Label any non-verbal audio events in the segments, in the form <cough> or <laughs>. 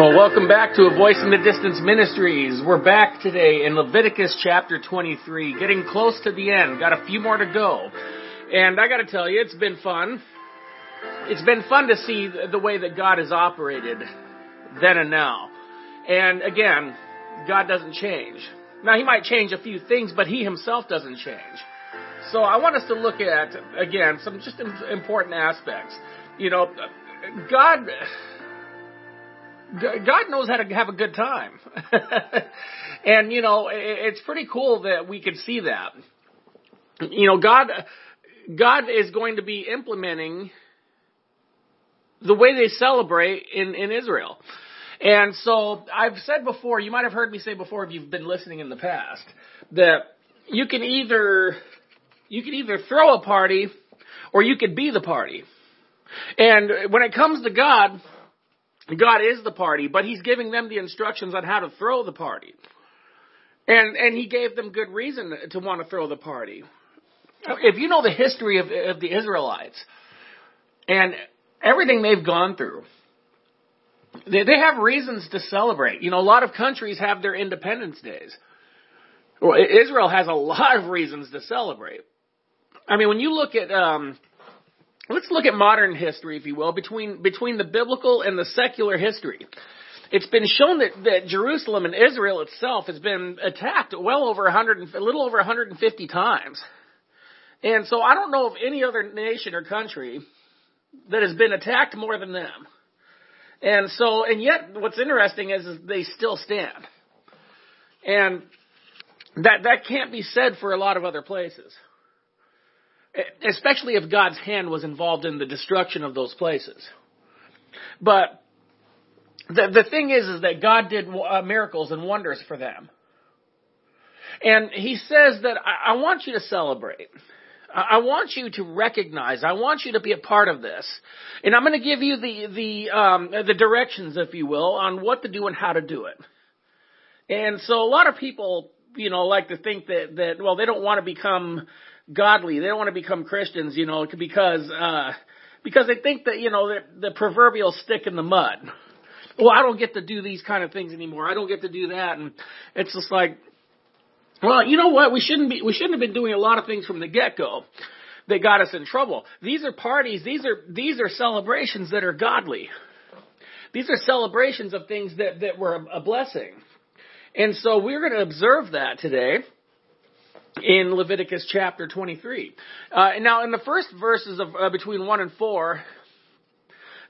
Well, welcome back to A Voice in the Distance Ministries. We're back today in Leviticus chapter 23, getting close to the end. Got a few more to go. And I gotta tell you, it's been fun. It's been fun to see the way that God has operated then and now. And again, God doesn't change. Now, He might change a few things, but He Himself doesn't change. So I want us to look at, again, some just important aspects. You know, God, God knows how to have a good time. <laughs> and, you know, it's pretty cool that we could see that. You know, God, God is going to be implementing the way they celebrate in, in Israel. And so I've said before, you might have heard me say before if you've been listening in the past, that you can either, you can either throw a party or you could be the party. And when it comes to God, God is the party, but He's giving them the instructions on how to throw the party. And, and He gave them good reason to want to throw the party. If you know the history of, of the Israelites and everything they've gone through, they, they have reasons to celebrate. You know, a lot of countries have their independence days. Well, Israel has a lot of reasons to celebrate. I mean, when you look at um, let's look at modern history, if you will, between between the biblical and the secular history. It's been shown that, that Jerusalem and Israel itself has been attacked well over a 100, a little over 150 times. And so I don't know of any other nation or country that has been attacked more than them. And so, and yet what's interesting is, is they still stand. And that, that can't be said for a lot of other places especially if God's hand was involved in the destruction of those places. But the the thing is, is that God did uh, miracles and wonders for them, and He says that I, I want you to celebrate. I want you to recognize. I want you to be a part of this, and I'm going to give you the the um, the directions, if you will, on what to do and how to do it. And so, a lot of people, you know, like to think that that well, they don't want to become godly. They don't want to become Christians, you know, because uh because they think that, you know, the, the proverbial stick in the mud. Well, I don't get to do these kind of things anymore. I don't get to do that and it's just like well, you know what? We shouldn't be we shouldn't have been doing a lot of things from the get-go that got us in trouble. These are parties, these are these are celebrations that are godly. These are celebrations of things that that were a blessing. And so we're going to observe that today in Leviticus chapter 23. Uh, now, in the first verses of uh, between one and four,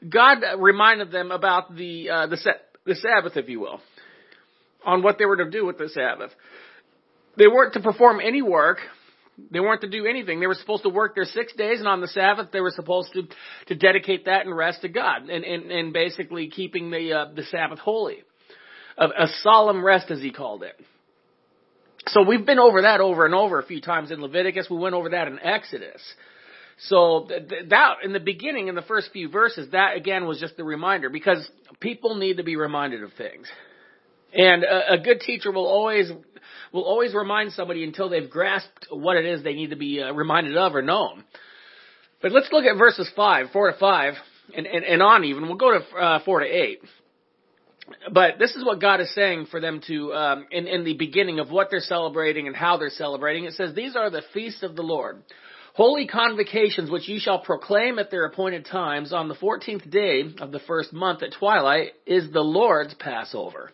God reminded them about the uh, the, the Sabbath, if you will, on what they were to do with the Sabbath. They weren't to perform any work. They weren't to do anything. They were supposed to work their six days, and on the Sabbath, they were supposed to to dedicate that and rest to God, and and, and basically keeping the uh, the Sabbath holy, a, a solemn rest, as he called it. So we've been over that over and over a few times in Leviticus. We went over that in Exodus. So that in the beginning, in the first few verses, that again was just a reminder because people need to be reminded of things. And a, a good teacher will always will always remind somebody until they've grasped what it is they need to be uh, reminded of or known. But let's look at verses five, four to five, and, and, and on even. We'll go to uh, four to eight but this is what God is saying for them to, um, in, in the beginning of what they're celebrating and how they're celebrating. It says, These are the feasts of the Lord. Holy convocations which ye shall proclaim at their appointed times on the fourteenth day of the first month at twilight is the Lord's Passover.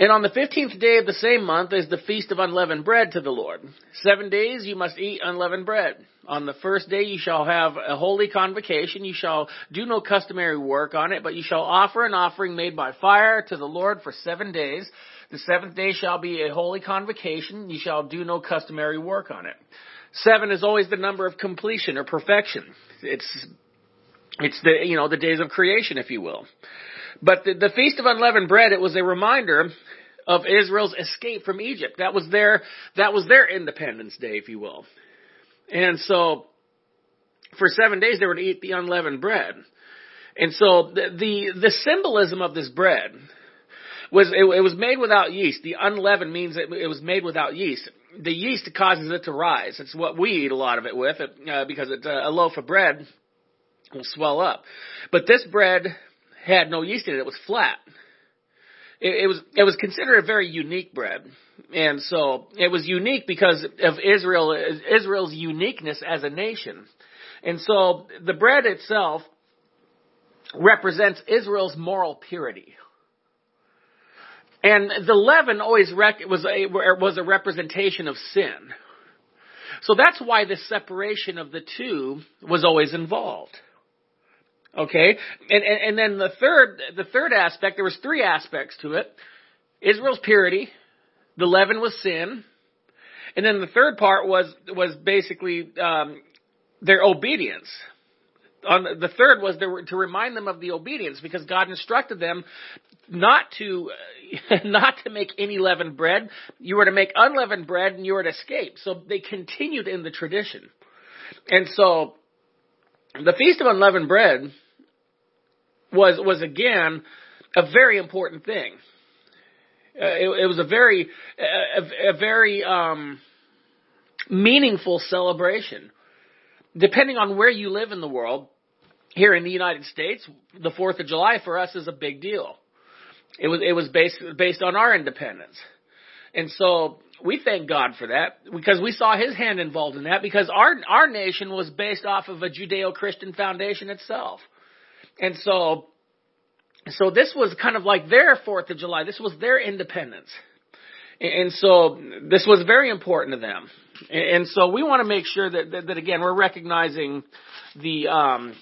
And on the fifteenth day of the same month is the feast of unleavened bread to the Lord. Seven days you must eat unleavened bread. On the first day you shall have a holy convocation. You shall do no customary work on it, but you shall offer an offering made by fire to the Lord for seven days. The seventh day shall be a holy convocation. You shall do no customary work on it. Seven is always the number of completion or perfection. It's it's the you know the days of creation, if you will. But the, the Feast of Unleavened Bread, it was a reminder of Israel's escape from Egypt. That was their, that was their Independence Day, if you will. And so, for seven days they were to eat the unleavened bread. And so the, the, the symbolism of this bread was, it, it, was made without yeast. The unleavened means it, it was made without yeast. The yeast causes it to rise. It's what we eat a lot of it with, uh, because it, uh, a loaf of bread will swell up. But this bread had no yeast in it; it was flat. It, it was it was considered a very unique bread, and so it was unique because of Israel Israel's uniqueness as a nation, and so the bread itself represents Israel's moral purity. And the leaven always rec- was a, was a representation of sin. So that's why the separation of the two was always involved. Okay? And, and, and then the third, the third aspect, there was three aspects to it. Israel's purity, the leaven was sin, and then the third part was, was basically, um, their obedience on the third was to remind them of the obedience because God instructed them not to <laughs> not to make any leavened bread. You were to make unleavened bread and you were to escape. So they continued in the tradition. And so the feast of unleavened bread was was again a very important thing. Uh, it, it, was a very a, a very um, meaningful celebration depending on where you live in the world, here in the United States, the 4th of July for us is a big deal. It was, it was based, based on our independence. And so we thank God for that because we saw his hand involved in that because our, our nation was based off of a Judeo-Christian foundation itself. And so, so this was kind of like their 4th of July. This was their independence. And so this was very important to them. And so we want to make sure that, that, that again, we're recognizing the, um,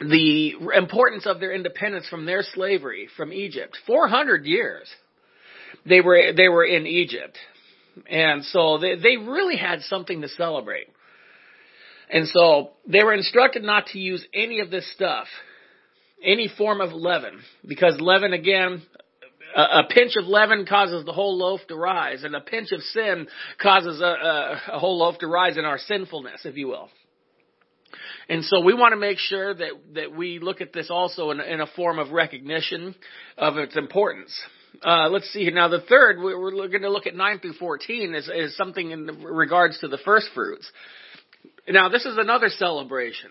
the importance of their independence from their slavery from Egypt. 400 years they were, they were in Egypt. And so they, they really had something to celebrate. And so they were instructed not to use any of this stuff, any form of leaven, because leaven again, a, pinch of leaven causes the whole loaf to rise, and a pinch of sin causes a, a, a whole loaf to rise in our sinfulness, if you will. And so we want to make sure that, that we look at this also in, in a form of recognition of its importance. Uh, let's see here. Now the third, we're going to look at 9 through 14 is, is something in regards to the first fruits. Now this is another celebration.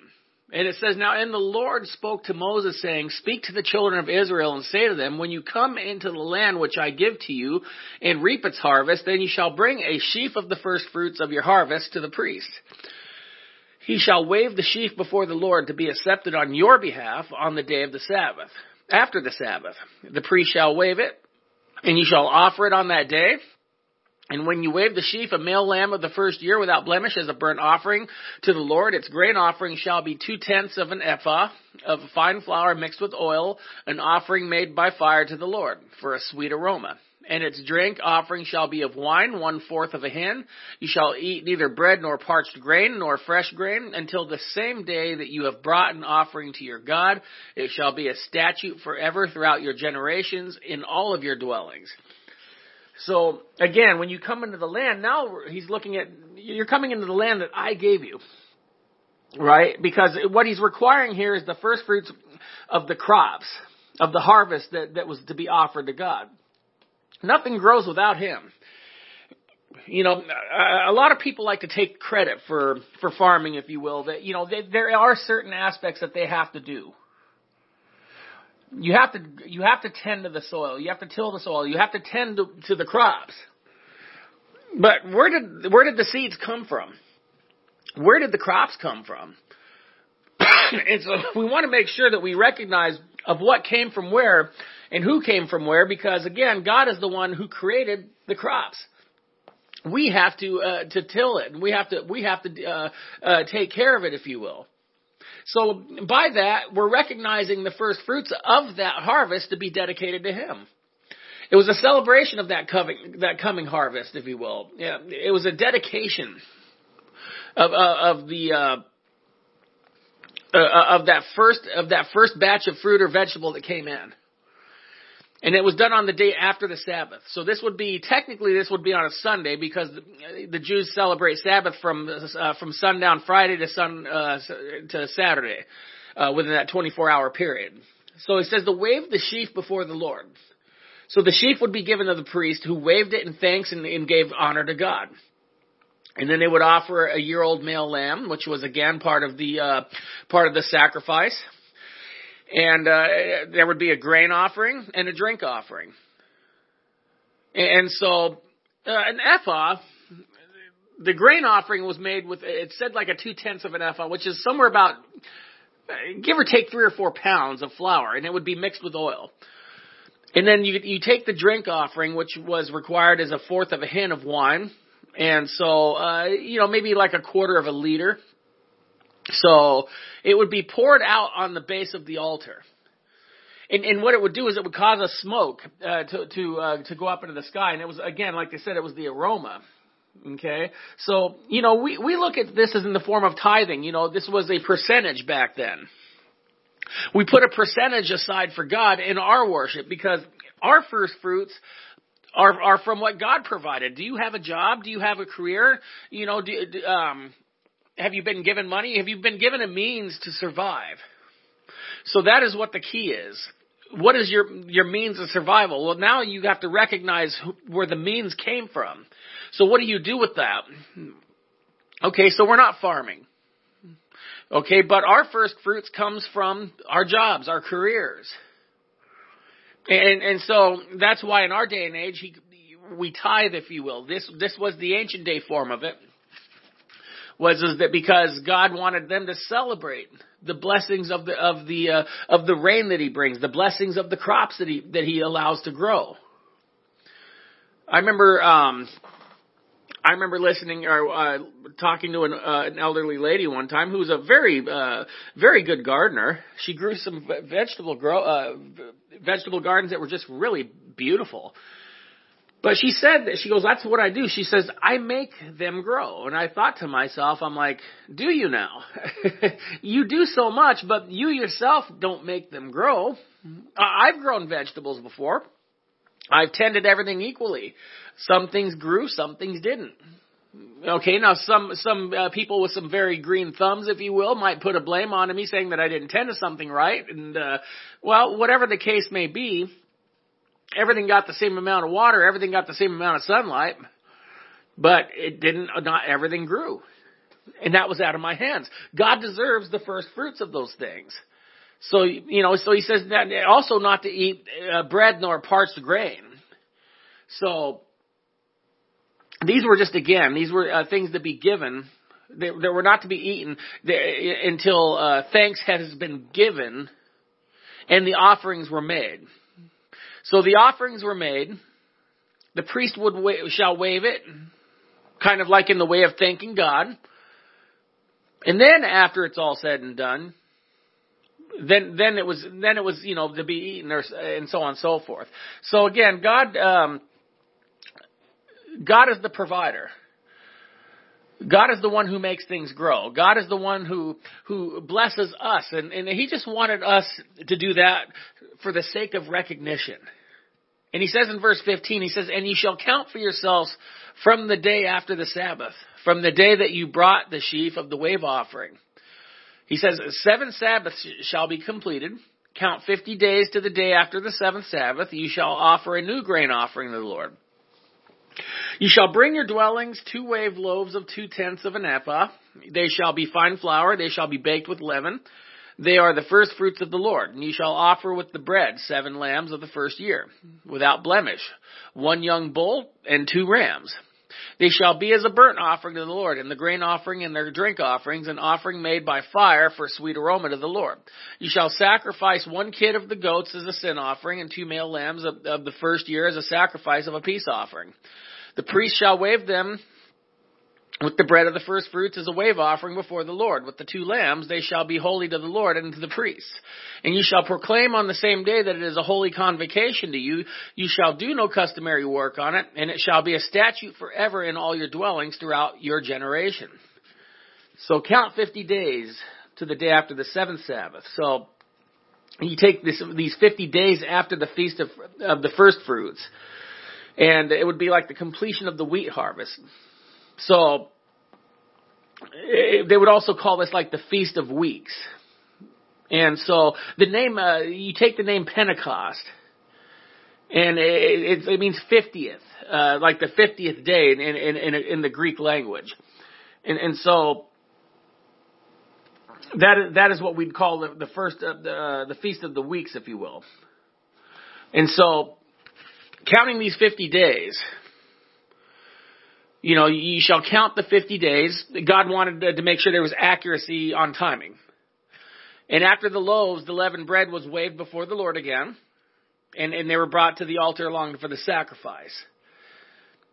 And it says, Now and the Lord spoke to Moses saying, Speak to the children of Israel and say to them, When you come into the land which I give to you and reap its harvest, then you shall bring a sheaf of the first fruits of your harvest to the priest. He shall wave the sheaf before the Lord to be accepted on your behalf on the day of the Sabbath. After the Sabbath, the priest shall wave it, and you shall offer it on that day. And when you wave the sheaf, a male lamb of the first year without blemish as a burnt offering to the Lord, its grain offering shall be two tenths of an ephah of fine flour mixed with oil, an offering made by fire to the Lord for a sweet aroma. And its drink offering shall be of wine, one fourth of a hin. You shall eat neither bread nor parched grain nor fresh grain until the same day that you have brought an offering to your God. It shall be a statute forever throughout your generations in all of your dwellings. So again, when you come into the land, now he's looking at, you're coming into the land that I gave you. Right? Because what he's requiring here is the first fruits of the crops, of the harvest that, that was to be offered to God. Nothing grows without him. You know, a lot of people like to take credit for, for farming, if you will, that, you know, they, there are certain aspects that they have to do you have to you have to tend to the soil. You have to till the soil. You have to tend to, to the crops. But where did where did the seeds come from? Where did the crops come from? <coughs> and so we want to make sure that we recognize of what came from where and who came from where because again, God is the one who created the crops. We have to uh, to till it and we have to we have to uh, uh, take care of it if you will. So by that, we're recognizing the first fruits of that harvest to be dedicated to Him. It was a celebration of that coming, that coming harvest, if you will. Yeah, it was a dedication of, uh, of the, uh, uh, of that first, of that first batch of fruit or vegetable that came in. And it was done on the day after the Sabbath. So this would be, technically this would be on a Sunday because the, the Jews celebrate Sabbath from, uh, from sundown Friday to sun, uh, to Saturday, uh, within that 24 hour period. So it says to wave the sheaf before the Lord. So the sheaf would be given to the priest who waved it in thanks and, and gave honor to God. And then they would offer a year old male lamb, which was again part of the, uh, part of the sacrifice. And uh, there would be a grain offering and a drink offering. And so uh, an ephah, the grain offering was made with, it said like a two tenths of an ephah, which is somewhere about, uh, give or take three or four pounds of flour, and it would be mixed with oil. And then you you take the drink offering, which was required as a fourth of a hin of wine, and so uh, you know maybe like a quarter of a liter. So it would be poured out on the base of the altar. And, and what it would do is it would cause a smoke uh, to to uh, to go up into the sky, and it was again, like they said, it was the aroma. Okay, so you know we we look at this as in the form of tithing. You know, this was a percentage back then. We put a percentage aside for God in our worship because our first fruits are are from what God provided. Do you have a job? Do you have a career? You know, do, um, have you been given money? Have you been given a means to survive? So that is what the key is. What is your your means of survival? Well, now you have to recognize where the means came from. So what do you do with that? Okay, so we're not farming. Okay, but our first fruits comes from our jobs, our careers. And and so that's why in our day and age he, we tithe, if you will. This this was the ancient day form of it. Was is that because God wanted them to celebrate the blessings of the of the uh, of the rain that He brings, the blessings of the crops that He that He allows to grow. I remember um, I remember listening or uh, talking to an, uh, an elderly lady one time who was a very, uh, very good gardener. She grew some vegetable grow, uh, vegetable gardens that were just really beautiful. But she said that she goes, that's what I do. She says, I make them grow. And I thought to myself, I'm like, do you now? <laughs> you do so much, but you yourself don't make them grow. I've grown vegetables before. I've tended everything equally. Some things grew, some things didn't. Okay, now some some uh, people with some very green thumbs, if you will, might put a blame on me saying that I didn't tend to something right, and uh, well, whatever the case may be, everything got the same amount of water, everything got the same amount of sunlight, but it didn't. Not everything grew, and that was out of my hands. God deserves the first fruits of those things. So you know, so he says that also not to eat uh, bread nor parched grain. So these were just again, these were uh, things to be given. They, they were not to be eaten until uh, thanks has been given and the offerings were made. So the offerings were made. The priest would wa- shall wave it, kind of like in the way of thanking God. And then after it's all said and done, then then it was then it was you know to be eaten or and so on and so forth. So again, God um, God is the provider. God is the one who makes things grow. God is the one who who blesses us, and, and He just wanted us to do that for the sake of recognition. And He says in verse 15, He says, "And ye shall count for yourselves from the day after the Sabbath, from the day that you brought the sheaf of the wave offering." He says, Seven Sabbaths shall be completed. Count fifty days to the day after the seventh Sabbath. You shall offer a new grain offering to the Lord. You shall bring your dwellings two wave loaves of two tenths of an ephah. They shall be fine flour. They shall be baked with leaven. They are the first fruits of the Lord. And you shall offer with the bread seven lambs of the first year, without blemish, one young bull and two rams. They shall be as a burnt offering to the Lord, and the grain offering and their drink offerings, an offering made by fire for sweet aroma to the Lord. You shall sacrifice one kid of the goats as a sin offering, and two male lambs of, of the first year as a sacrifice of a peace offering. The priest shall wave them with the bread of the first fruits as a wave offering before the Lord. With the two lambs, they shall be holy to the Lord and to the priests. And you shall proclaim on the same day that it is a holy convocation to you. You shall do no customary work on it, and it shall be a statute forever in all your dwellings throughout your generation. So count 50 days to the day after the seventh Sabbath. So you take this, these 50 days after the feast of, of the first fruits and it would be like the completion of the wheat harvest. So they would also call this like the Feast of Weeks. And so the name, uh, you take the name Pentecost, and it, it, it means 50th, uh, like the 50th day in, in, in, in the Greek language. And, and so that is, that is what we'd call the, the first uh, the, uh, the feast of the weeks, if you will. And so, counting these fifty days, you know, you shall count the fifty days. God wanted to, to make sure there was accuracy on timing. And after the loaves, the leavened bread was waved before the Lord again, and, and they were brought to the altar along for the sacrifice.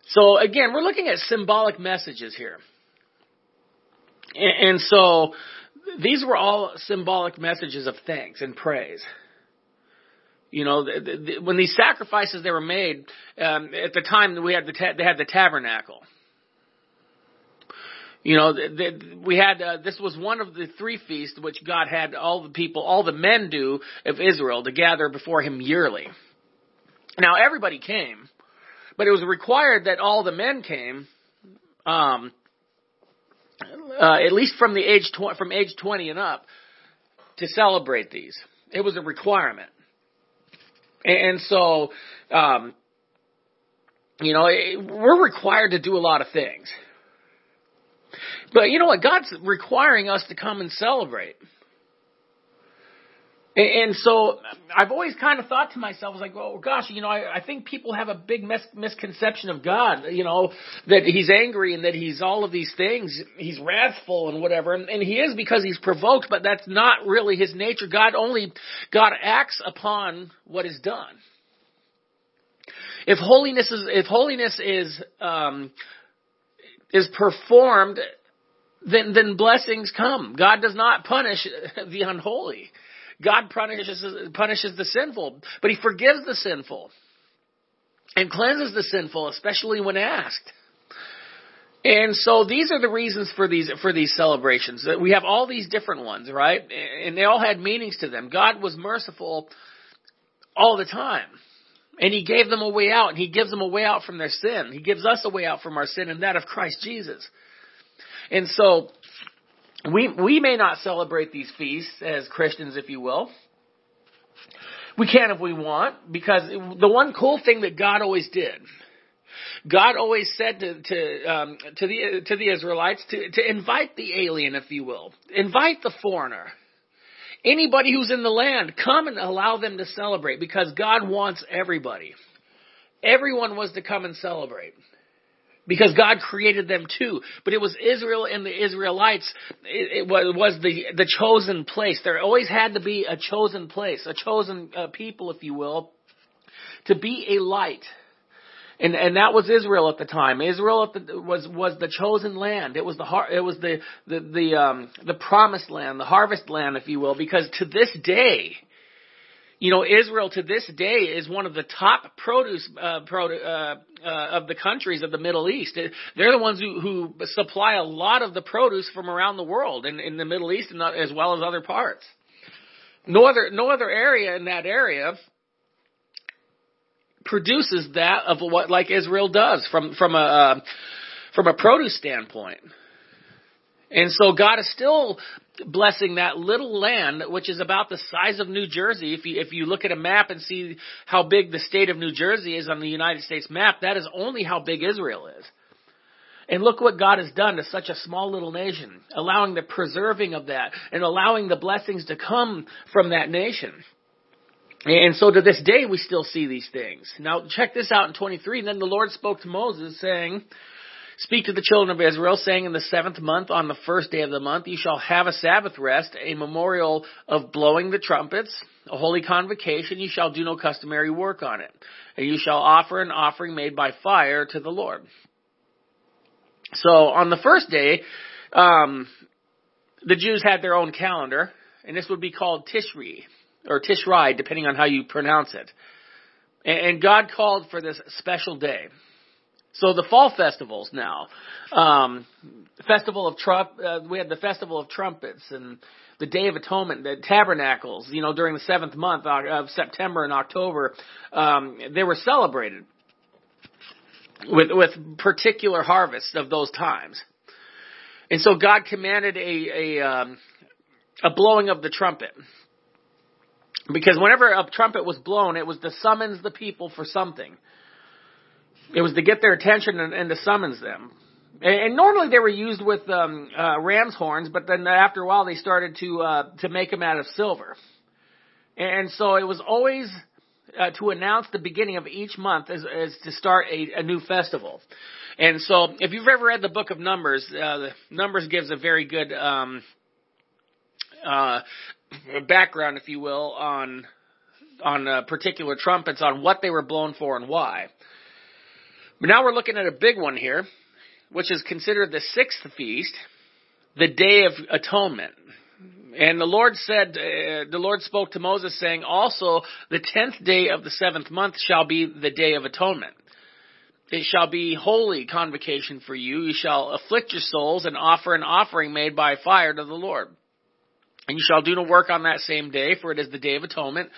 So again, we're looking at symbolic messages here. And, and so these were all symbolic messages of thanks and praise. You know, the, the, when these sacrifices they were made um, at the time we had the ta- they had the tabernacle. You know, the, we had uh, this was one of the three feasts which God had all the people, all the men do of Israel to gather before Him yearly. Now everybody came, but it was required that all the men came, um, uh, at least from the age tw- from age twenty and up, to celebrate these. It was a requirement, and, so, um, you know, we're required to do a lot of things. But you know what? God's requiring us to come and celebrate. And, so I've always kind of thought to myself, I was like, well, gosh, you know, I, I think people have a big mis- misconception of God, you know, that he's angry and that he's all of these things. He's wrathful and whatever. And, and he is because he's provoked, but that's not really his nature. God only, God acts upon what is done. If holiness is, if holiness is, um, is performed then, then blessings come. God does not punish the unholy. God punishes, punishes the sinful, but He forgives the sinful and cleanses the sinful, especially when asked. And so these are the reasons for these for these celebrations. We have all these different ones, right? And they all had meanings to them. God was merciful all the time. And he gave them a way out, and he gives them a way out from their sin. He gives us a way out from our sin, and that of Christ Jesus. And so we we may not celebrate these feasts as Christians, if you will. We can if we want, because the one cool thing that God always did, God always said to to um, to the to the Israelites to to invite the alien, if you will, invite the foreigner, anybody who's in the land, come and allow them to celebrate, because God wants everybody. Everyone was to come and celebrate because God created them too. But it was Israel and the Israelites. It, it was the the chosen place. There always had to be a chosen place, a chosen uh, people, if you will, to be a light. And and that was Israel at the time. Israel the, was was the chosen land. It was the it was the the the um the promised land, the harvest land, if you will. Because to this day, you know, Israel to this day is one of the top produce uh, produ- uh, uh, of the countries of the Middle East. They're the ones who, who supply a lot of the produce from around the world in, in the Middle East and as well as other parts. No other no other area in that area produces that of what like Israel does from from a uh, from a produce standpoint. And so God is still blessing that little land, which is about the size of New Jersey. If you, if you look at a map and see how big the state of New Jersey is on the United States map, that is only how big Israel is. And look what God has done to such a small little nation, allowing the preserving of that and allowing the blessings to come from that nation. And so to this day, we still see these things. Now, check this out in 23. And then the Lord spoke to Moses, saying, Speak to the children of Israel, saying, In the seventh month, on the first day of the month, you shall have a Sabbath rest, a memorial of blowing the trumpets, a holy convocation. You shall do no customary work on it. And you shall offer an offering made by fire to the Lord. So on the first day, um, the Jews had their own calendar, and this would be called Tishri, or Tishri, depending on how you pronounce it. And God called for this special day. So the fall festivals now, um, festival of Trump, uh, we had the festival of trumpets and the Day of Atonement, the tabernacles. You know, during the seventh month of September and October, um, they were celebrated with with particular harvests of those times. And so God commanded a a, um, a blowing of the trumpet. Because whenever a trumpet was blown, it was to summons the people for something. It was to get their attention and, and to summons them. and, normally they were used with um, uh, ram's horns, but then after a while they started to uh, to make them out of silver. And so it was always uh, to announce the beginning of each month as, as to start a, a new festival. And so, if you've ever read the book of Numbers, uh, Numbers gives a very good um, uh, background, if you will, on on uh, particular trumpets, on what they were blown for and why. But now we're looking at a big one here, which is considered the sixth feast, the Day of Atonement. And the Lord said, uh, the Lord spoke to Moses saying, also the tenth day of the seventh month shall be the Day of Atonement. It shall be holy convocation for you. You shall afflict your souls and offer an offering made by fire to the Lord. And you shall do no work on that same day, for it is the day of atonement,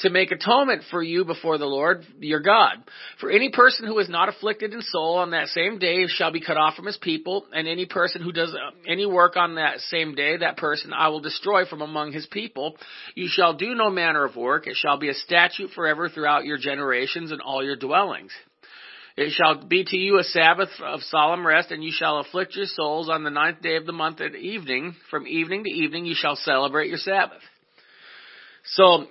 to make atonement for you before the Lord your God. For any person who is not afflicted in soul on that same day shall be cut off from his people, and any person who does uh, any work on that same day, that person I will destroy from among his people. You shall do no manner of work. It shall be a statute forever throughout your generations and all your dwellings. It shall be to you a Sabbath of solemn rest, and you shall afflict your souls on the ninth day of the month at evening. From evening to evening you shall celebrate your Sabbath. So,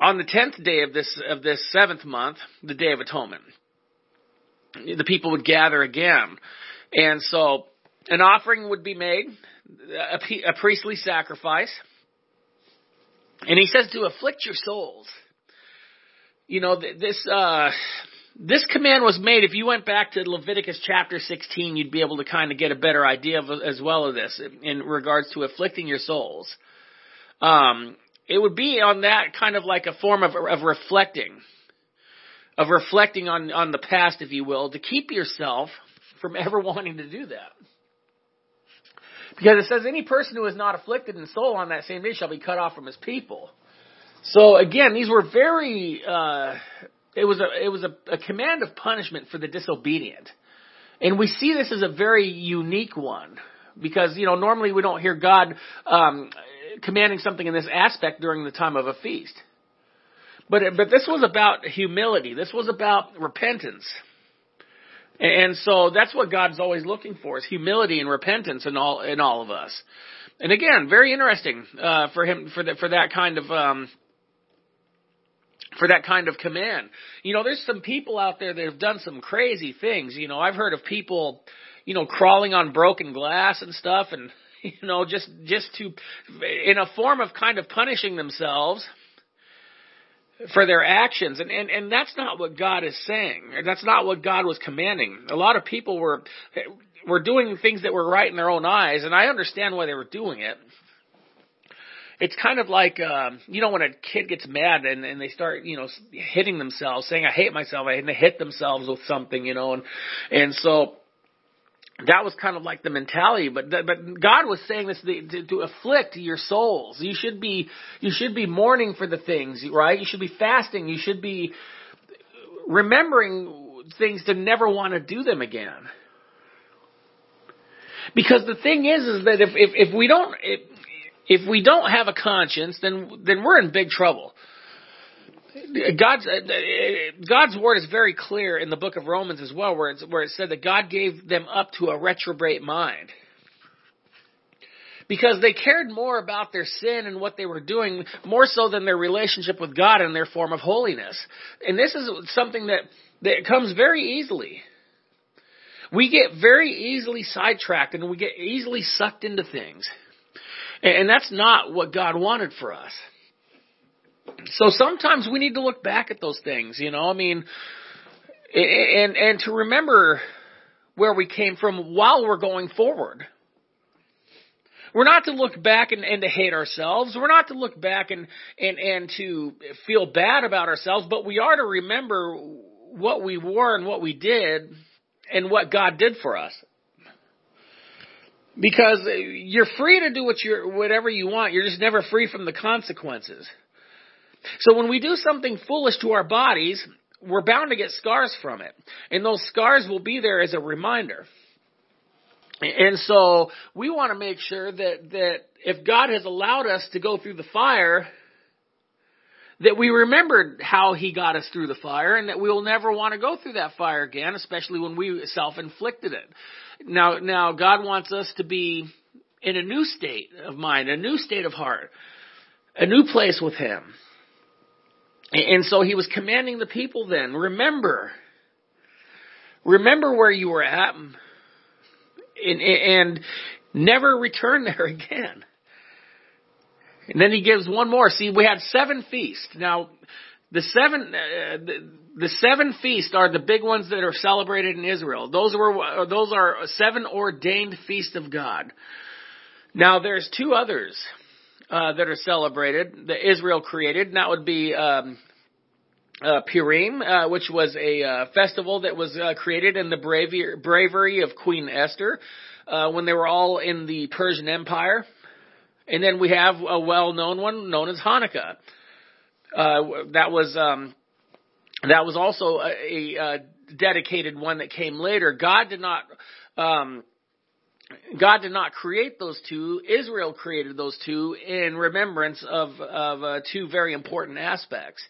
on the tenth day of this, of this seventh month, the Day of Atonement, the people would gather again. And so, an offering would be made, a, a priestly sacrifice. And he says to afflict your souls. You know, this, uh, this command was made. If you went back to Leviticus chapter 16, you'd be able to kind of get a better idea of as well of this in regards to afflicting your souls. Um, it would be on that kind of like a form of, of reflecting, of reflecting on, on the past, if you will, to keep yourself from <laughs> ever wanting to do that. Because it says any person who is not afflicted in soul on that same day shall be cut off from his people. So again, these were very, uh, it was a it was a, a command of punishment for the disobedient, and we see this as a very unique one because you know normally we don't hear God um, commanding something in this aspect during the time of a feast. But but this was about humility. This was about repentance. And so that's what God's always looking for is humility and repentance in all in all of us. And again, very interesting uh, for him for that for that kind of um, for that kind of command. You know, there's some people out there that have done some crazy things. You know, I've heard of people, you know, crawling on broken glass and stuff and, <laughs> you know, just, just to, in a form of kind of punishing themselves for their actions. And, and, and that's not what God is saying. That's not what God was commanding. A lot of people were, were doing things that were right in their own eyes, and I understand why they were doing it it's kind of like um, you know when a kid gets mad and, and they start you know hitting themselves, saying I hate myself, and they hit themselves with something, you know, and and so that was kind of like the mentality but but God was saying this to, to afflict your souls. You should be you should be mourning for the things right? You should be fasting. You should be remembering things to never want to do them again. Because the thing is is that if if, if we don't if, if we don't have a conscience, then then we're in big trouble. God's uh, uh, God's word is very clear in the book of Romans as well, where where it said that God gave them up to a reprobate mind. Because they cared more about their sin and what they were doing more so than their relationship with God and their form of holiness. And this is something that, that comes very easily. We get very easily sidetracked and we get easily sucked into things. And that's not what God wanted for us. So sometimes we need to look back at those things, you know, I mean, and, and to remember where we came from while we're going forward. We're not to look back and, and to hate ourselves. We're not to look back and, and, and to feel bad about ourselves, but we are to remember what we were and what we did and what God did for us because you're free to do what you're, whatever you want. You're just never free from the consequences. So when we do something foolish to our bodies, we're bound to get scars from it. And those scars will be there as a reminder. And so we want to make sure that, that if God has allowed us to go through the fire, that we remembered how he got us through the fire and that we will never want to go through that fire again, especially when we self-inflicted it. Now, now God wants us to be in a new state of mind, a new state of heart, a new place with him. And so he was commanding the people then, remember, remember where you were at and, and never return <laughs> there again. And then he gives one more. See, we had seven feasts. Now, the seven, uh, the, the seven feasts are the big ones that are celebrated in Israel. Those were, those are seven ordained feasts of God. Now, there's two others uh, that are celebrated that Israel created, and that would be um, uh, Purim, uh, which was a uh, festival that was uh, created in the bravery, bravery of Queen Esther uh, when they were all in the Persian Empire. And then we have a well-known one known as Hanukkah. Uh, that was um, that was also a, a, dedicated one that came later. God did not um, God did not create those two. Israel created those two in remembrance of of uh, two very important aspects.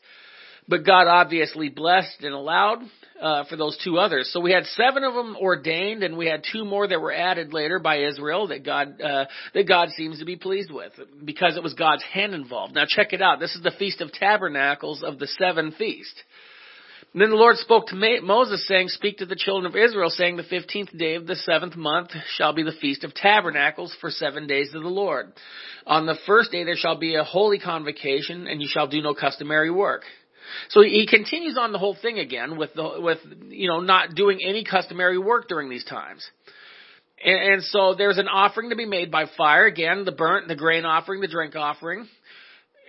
But God obviously blessed and allowed uh, for those two others. So we had seven of them ordained, and we had two more that were added later by Israel that God uh, that God seems to be pleased with because it was God's hand involved. Now check it out. This is the Feast of Tabernacles of the seven feast. And then the Lord spoke to Moses, saying, Speak to the children of Israel, saying, The fifteenth day of the seventh month shall be the feast of tabernacles for seven days to the Lord. On the first day there shall be a holy convocation, and you shall do no customary work. So he continues on the whole thing again with the, with, you know, not doing any customary work during these times. And, and so there's an offering to be made by fire. Again, the burnt, the grain offering, the drink offering,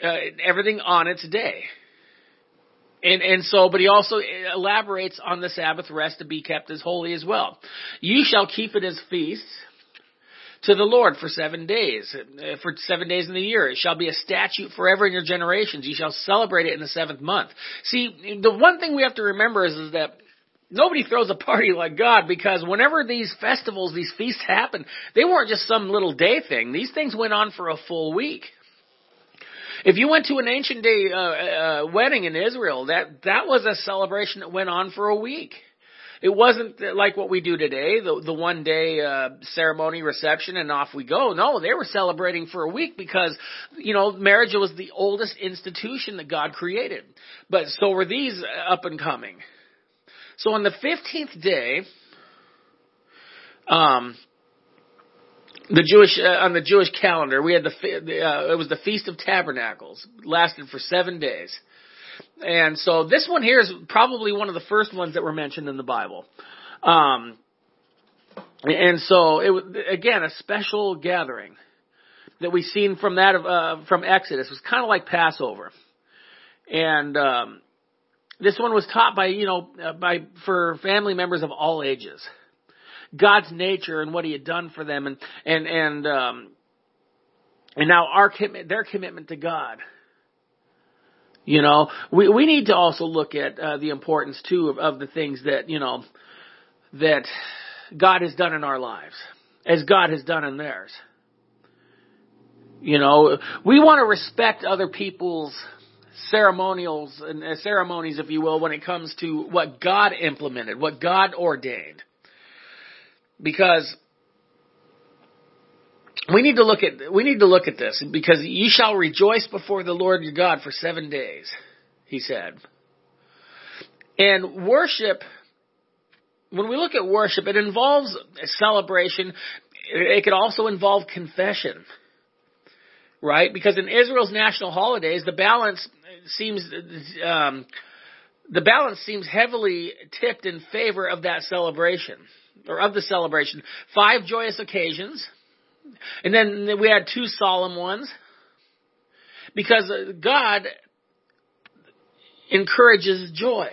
uh, everything on its day. And, and so, but he also elaborates on the Sabbath rest to be kept as holy as well. You shall keep it as feasts to the Lord for seven days, uh, for seven days in the year. It shall be a statute forever in your generations. You shall celebrate it in the seventh month. See, the one thing we have to remember is, is that nobody throws a party like God because whenever these festivals, these feasts happen, they weren't just some little day thing. These things went on for a full week. If you went to an ancient day uh, uh, wedding in Israel, that that was a celebration that went on for a week. It wasn't like what we do today, the the one day uh, ceremony reception and off we go. No, they were celebrating for a week because you know marriage was the oldest institution that God created. But so were these up and coming. So on the fifteenth day, um, the Jewish uh, on the Jewish calendar, we had the uh, it was the Feast of Tabernacles, lasted for seven days. And so this one here is probably one of the first ones that were mentioned in the Bible. Um, and so it was again a special gathering that we've seen from that uh, from Exodus. It was kind of like Passover, and um, this one was taught by you know uh, by for family members of all ages. God's nature and what He had done for them, and and and um, and now our commitment, their commitment to God you know, we we need to also look at uh, the importance too of, of the things that you know that God has done in our lives, as God has done in theirs. You know, we want to respect other people's ceremonials and uh, ceremonies, if you will, when it comes to what God implemented, what God ordained. Because we need to look at we need to look at this because you shall rejoice before the Lord your God for seven days, he said. And worship, when we look at worship, it involves a celebration. It could also involve confession, right? Because in Israel's national holidays, the balance seems um, the balance seems heavily tipped in favor of that celebration or of the celebration. Five joyous occasions and then we had two solemn ones. Because God encourages joy.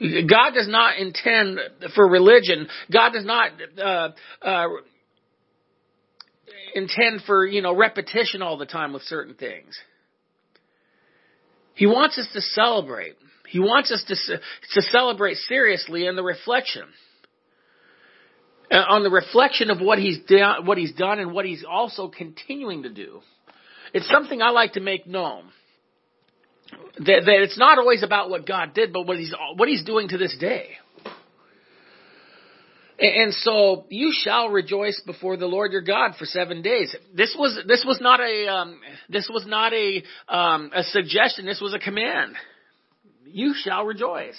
God does not intend for religion. God does not uh, uh, intend for you know repetition all the time with certain things. He wants us to celebrate. He wants us to to celebrate seriously in the reflection. Uh, on the reflection of what he's done, what he's done, and what he's also continuing to do. It's something I like to make known. that, that it's not always about what God did, but what he's, what he's doing to this day. And so you shall rejoice before the Lord your God for seven days. This was this was not a um, this was not a um, a suggestion. This was a command. You shall rejoice.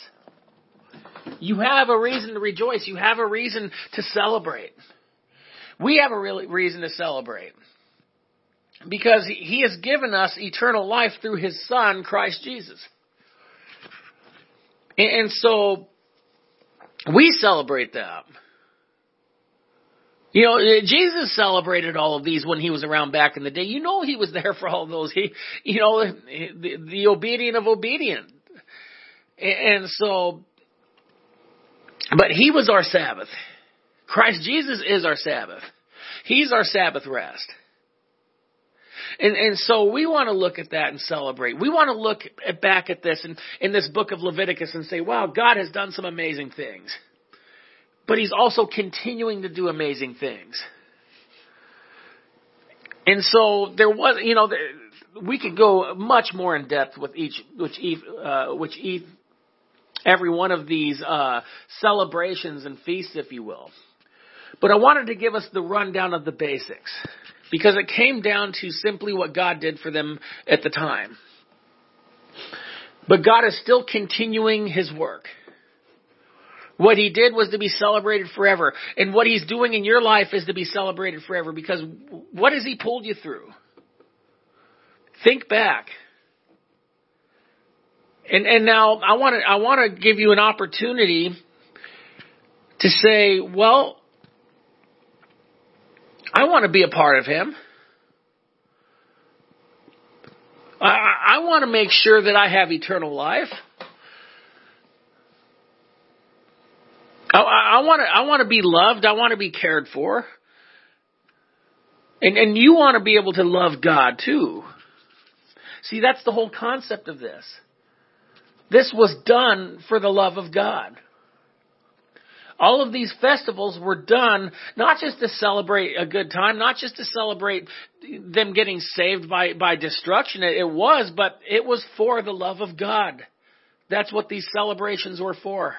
You have a reason to rejoice. You have a reason to celebrate. We have a reason to celebrate because He has given us eternal life through His Son Christ Jesus. And so we celebrate that. You know, eh, Jesus celebrated all of these when he was around back in the day. You know he was <laughs> there for all those. He, you know, eh, the, the obedient of obedient. And so, but he was our Sabbath. Christ Jesus is our Sabbath. He's our Sabbath rest. And, and so we want to look at that and celebrate. We want to look at, back at this and in this book of Leviticus and say, wow, God has done some amazing things but he's also continuing to do amazing things. And so there was, you know, we could go much more in depth with each, which each, uh, which each, every one of these uh, celebrations and feasts, if you will. But I wanted to give us the rundown of the basics because it came down to simply what God did for them at the time. But God is still continuing His work. What he did was to be celebrated forever. And what he's doing in your life is to be celebrated forever because what has he pulled you through? Think back. And, and now I want to, I want to give you an opportunity to say, well, I want to be a part of him. I, I want to make sure that I have eternal life. I want to, I want to be loved. I want to be cared for. And, and you want to be able to love God too. See, that's the whole concept of this. This was done for the love of God. All of these festivals were done not just to celebrate a good time, not just to celebrate them getting saved by, by destruction. It it was, but it was for the love of God. That's what these celebrations were for.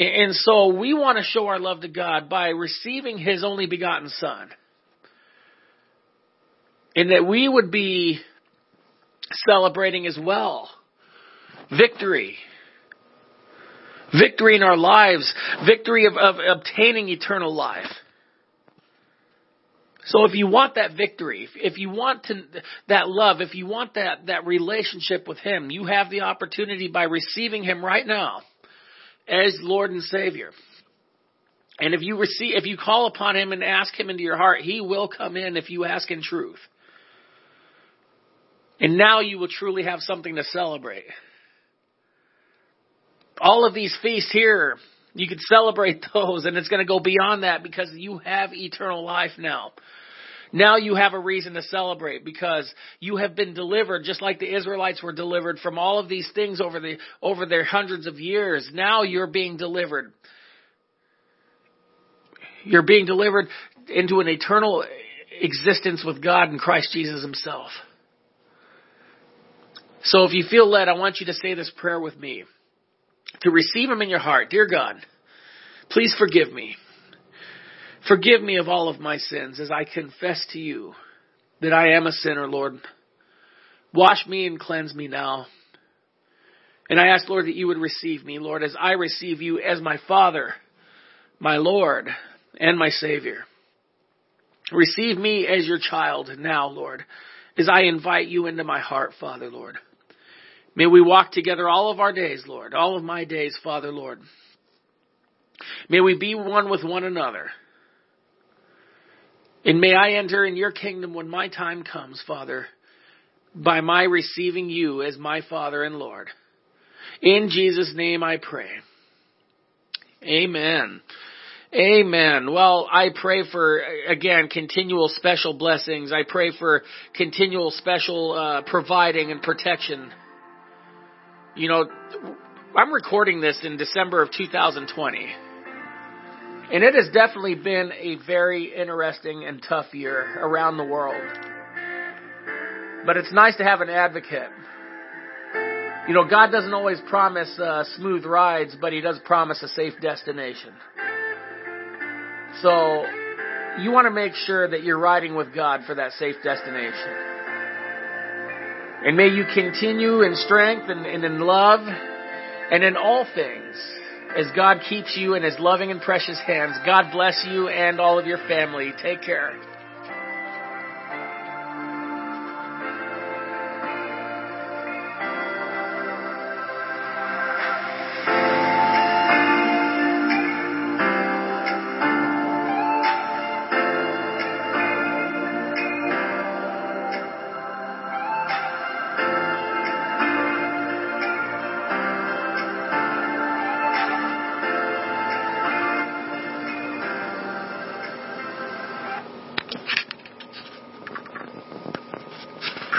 And so we want to show our love to God by receiving His only begotten Son. And that we would be celebrating as well. Victory. Victory in our lives. Victory of, of obtaining eternal life. So if you want that victory, if you want to, that love, if you want that, that relationship with Him, you have the opportunity by receiving Him right now as Lord and Savior. And if you receive, if you call upon Him and ask Him into your heart, He will come in if you ask in truth. And now you will truly have something to celebrate. All of these feasts here, you can celebrate <laughs> those and it's going to go beyond that because you have eternal life now. Now you have a reason to celebrate because you have been delivered just like the Israelites were delivered from all of these things over the, over their hundreds of years. Now you're being delivered. You're being delivered into an eternal existence with God and Christ Jesus himself. So if you feel led, I want you to say this prayer with me. To receive him in your heart. Dear God, please forgive me. Forgive me of all of my sins as I confess to you that I am a sinner, Lord. Wash me and cleanse me now. And I ask, Lord, that you would receive me, Lord, as I receive you as my Father, my Lord, and my Savior. Receive me as your child now, Lord, as I invite you into my heart, Father, Lord. May we walk together all of our days, Lord, all of my days, Father, Lord. May we be one with one another. And may I enter in your kingdom when my time comes, Father, by my receiving you as my Father and Lord. In Jesus' name I pray. Amen. Amen. Well, I pray for, again, continual special blessings. I pray for continual special uh, providing and protection. You know, I'm recording this in December of 2020. And it has definitely been a very interesting and tough year around the world. But it's nice to have an advocate You know, God doesn't always promise uh, smooth rides, but He does promise a safe destination. So, you want to make sure that you're riding with God for that safe destination. And may you continue in strength and, and in love and in all things as God keeps you in His loving and precious hands. God bless you and all of your family. Take care.